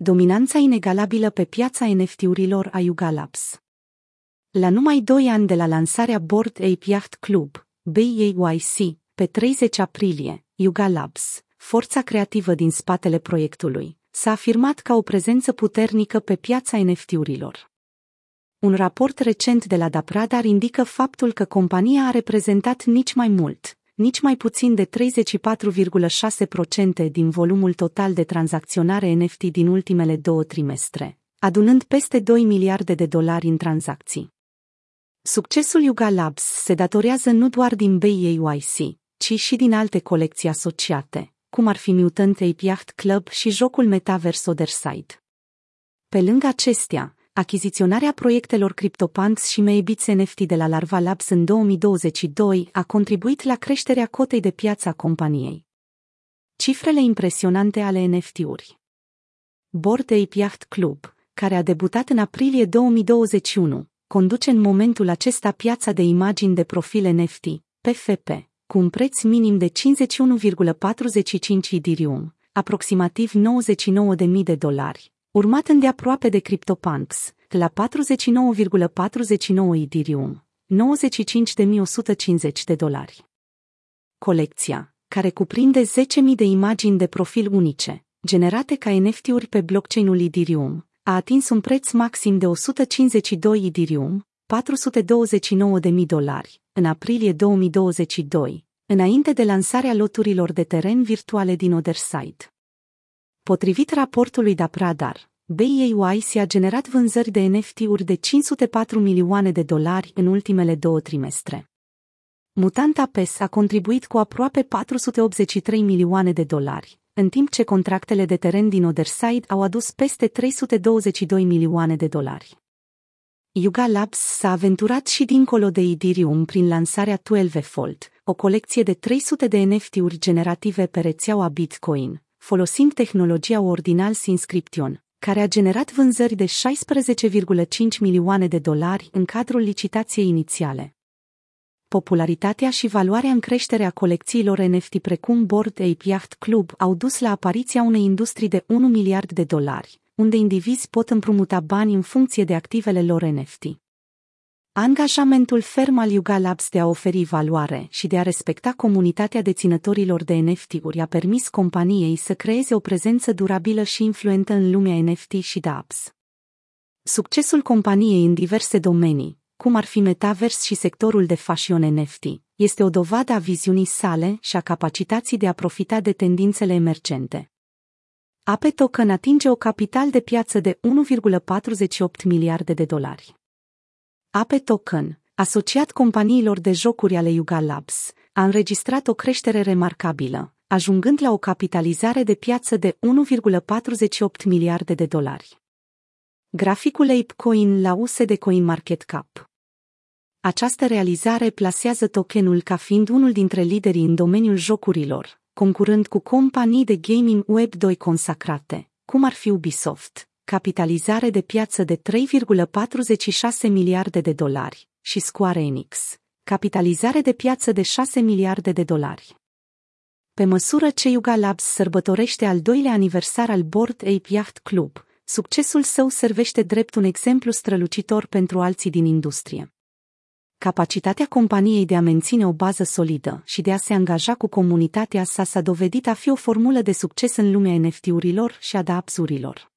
Dominanța inegalabilă pe piața NFT-urilor a Yuga Labs. La numai 2 ani de la lansarea Board Ape Yacht Club, BAYC, pe 30 aprilie, Yuga Labs, forța creativă din spatele proiectului, s-a afirmat ca o prezență puternică pe piața NFT-urilor. Un raport recent de la Dapradar indică faptul că compania a reprezentat nici mai mult, nici mai puțin de 34,6% din volumul total de tranzacționare NFT din ultimele două trimestre, adunând peste 2 miliarde de dolari în tranzacții. Succesul Yuga Labs se datorează nu doar din BAYC, ci și din alte colecții asociate, cum ar fi Mutant Ape Yacht Club și jocul Metaverse Otherside. Pe lângă acestea, Achiziționarea proiectelor CryptoPunks și Maybits NFT de la Larva Labs în 2022 a contribuit la creșterea cotei de piață a companiei. Cifrele impresionante ale NFT-uri Bored Ape Yacht Club, care a debutat în aprilie 2021, conduce în momentul acesta piața de imagini de profil NFT, PFP, cu un preț minim de 51,45 Ethereum, aproximativ 99.000 de dolari, urmat îndeaproape de CryptoPunks, la 49,49 Ethereum, 95.150 de dolari. Colecția, care cuprinde 10.000 de imagini de profil unice, generate ca NFT-uri pe blockchain-ul Ethereum, a atins un preț maxim de 152 Ethereum, 429.000 dolari, în aprilie 2022, înainte de lansarea loturilor de teren virtuale din Otherside. Potrivit raportului Dapradar, BAYC a generat vânzări de NFT-uri de 504 milioane de dolari în ultimele două trimestre. Mutanta PES a contribuit cu aproape 483 milioane de dolari, în timp ce contractele de teren din Otherside au adus peste 322 milioane de dolari. Yuga Labs s-a aventurat și dincolo de Ethereum prin lansarea 12 Fold, o colecție de 300 de NFT-uri generative pe rețeaua Bitcoin, folosind tehnologia Ordinals Inscription, care a generat vânzări de 16,5 milioane de dolari în cadrul licitației inițiale. Popularitatea și valoarea în creștere a colecțiilor NFT precum Board Ape Yacht Club au dus la apariția unei industrii de 1 miliard de dolari, unde indivizi pot împrumuta bani în funcție de activele lor NFT. Angajamentul ferm al Yuga Labs de a oferi valoare și de a respecta comunitatea deținătorilor de NFT-uri a permis companiei să creeze o prezență durabilă și influentă în lumea NFT și dApps. Succesul companiei în diverse domenii, cum ar fi Metaverse și sectorul de fashion NFT, este o dovadă a viziunii sale și a capacității de a profita de tendințele emergente. Ape Token atinge o capital de piață de 1,48 miliarde de dolari. Ape Token, asociat companiilor de jocuri ale Yuga Labs, a înregistrat o creștere remarcabilă, ajungând la o capitalizare de piață de 1,48 miliarde de dolari. Graficul ApeCoin la USD Coin Market Cap Această realizare plasează tokenul ca fiind unul dintre liderii în domeniul jocurilor, concurând cu companii de gaming Web 2 consacrate, cum ar fi Ubisoft, capitalizare de piață de 3,46 miliarde de dolari, și Square Enix, capitalizare de piață de 6 miliarde de dolari. Pe măsură ce Yuga Labs sărbătorește al doilea aniversar al Board Ape Yacht Club, succesul său servește drept un exemplu strălucitor pentru alții din industrie. Capacitatea companiei de a menține o bază solidă și de a se angaja cu comunitatea sa s-a dovedit a fi o formulă de succes în lumea NFT-urilor și a dapsurilor.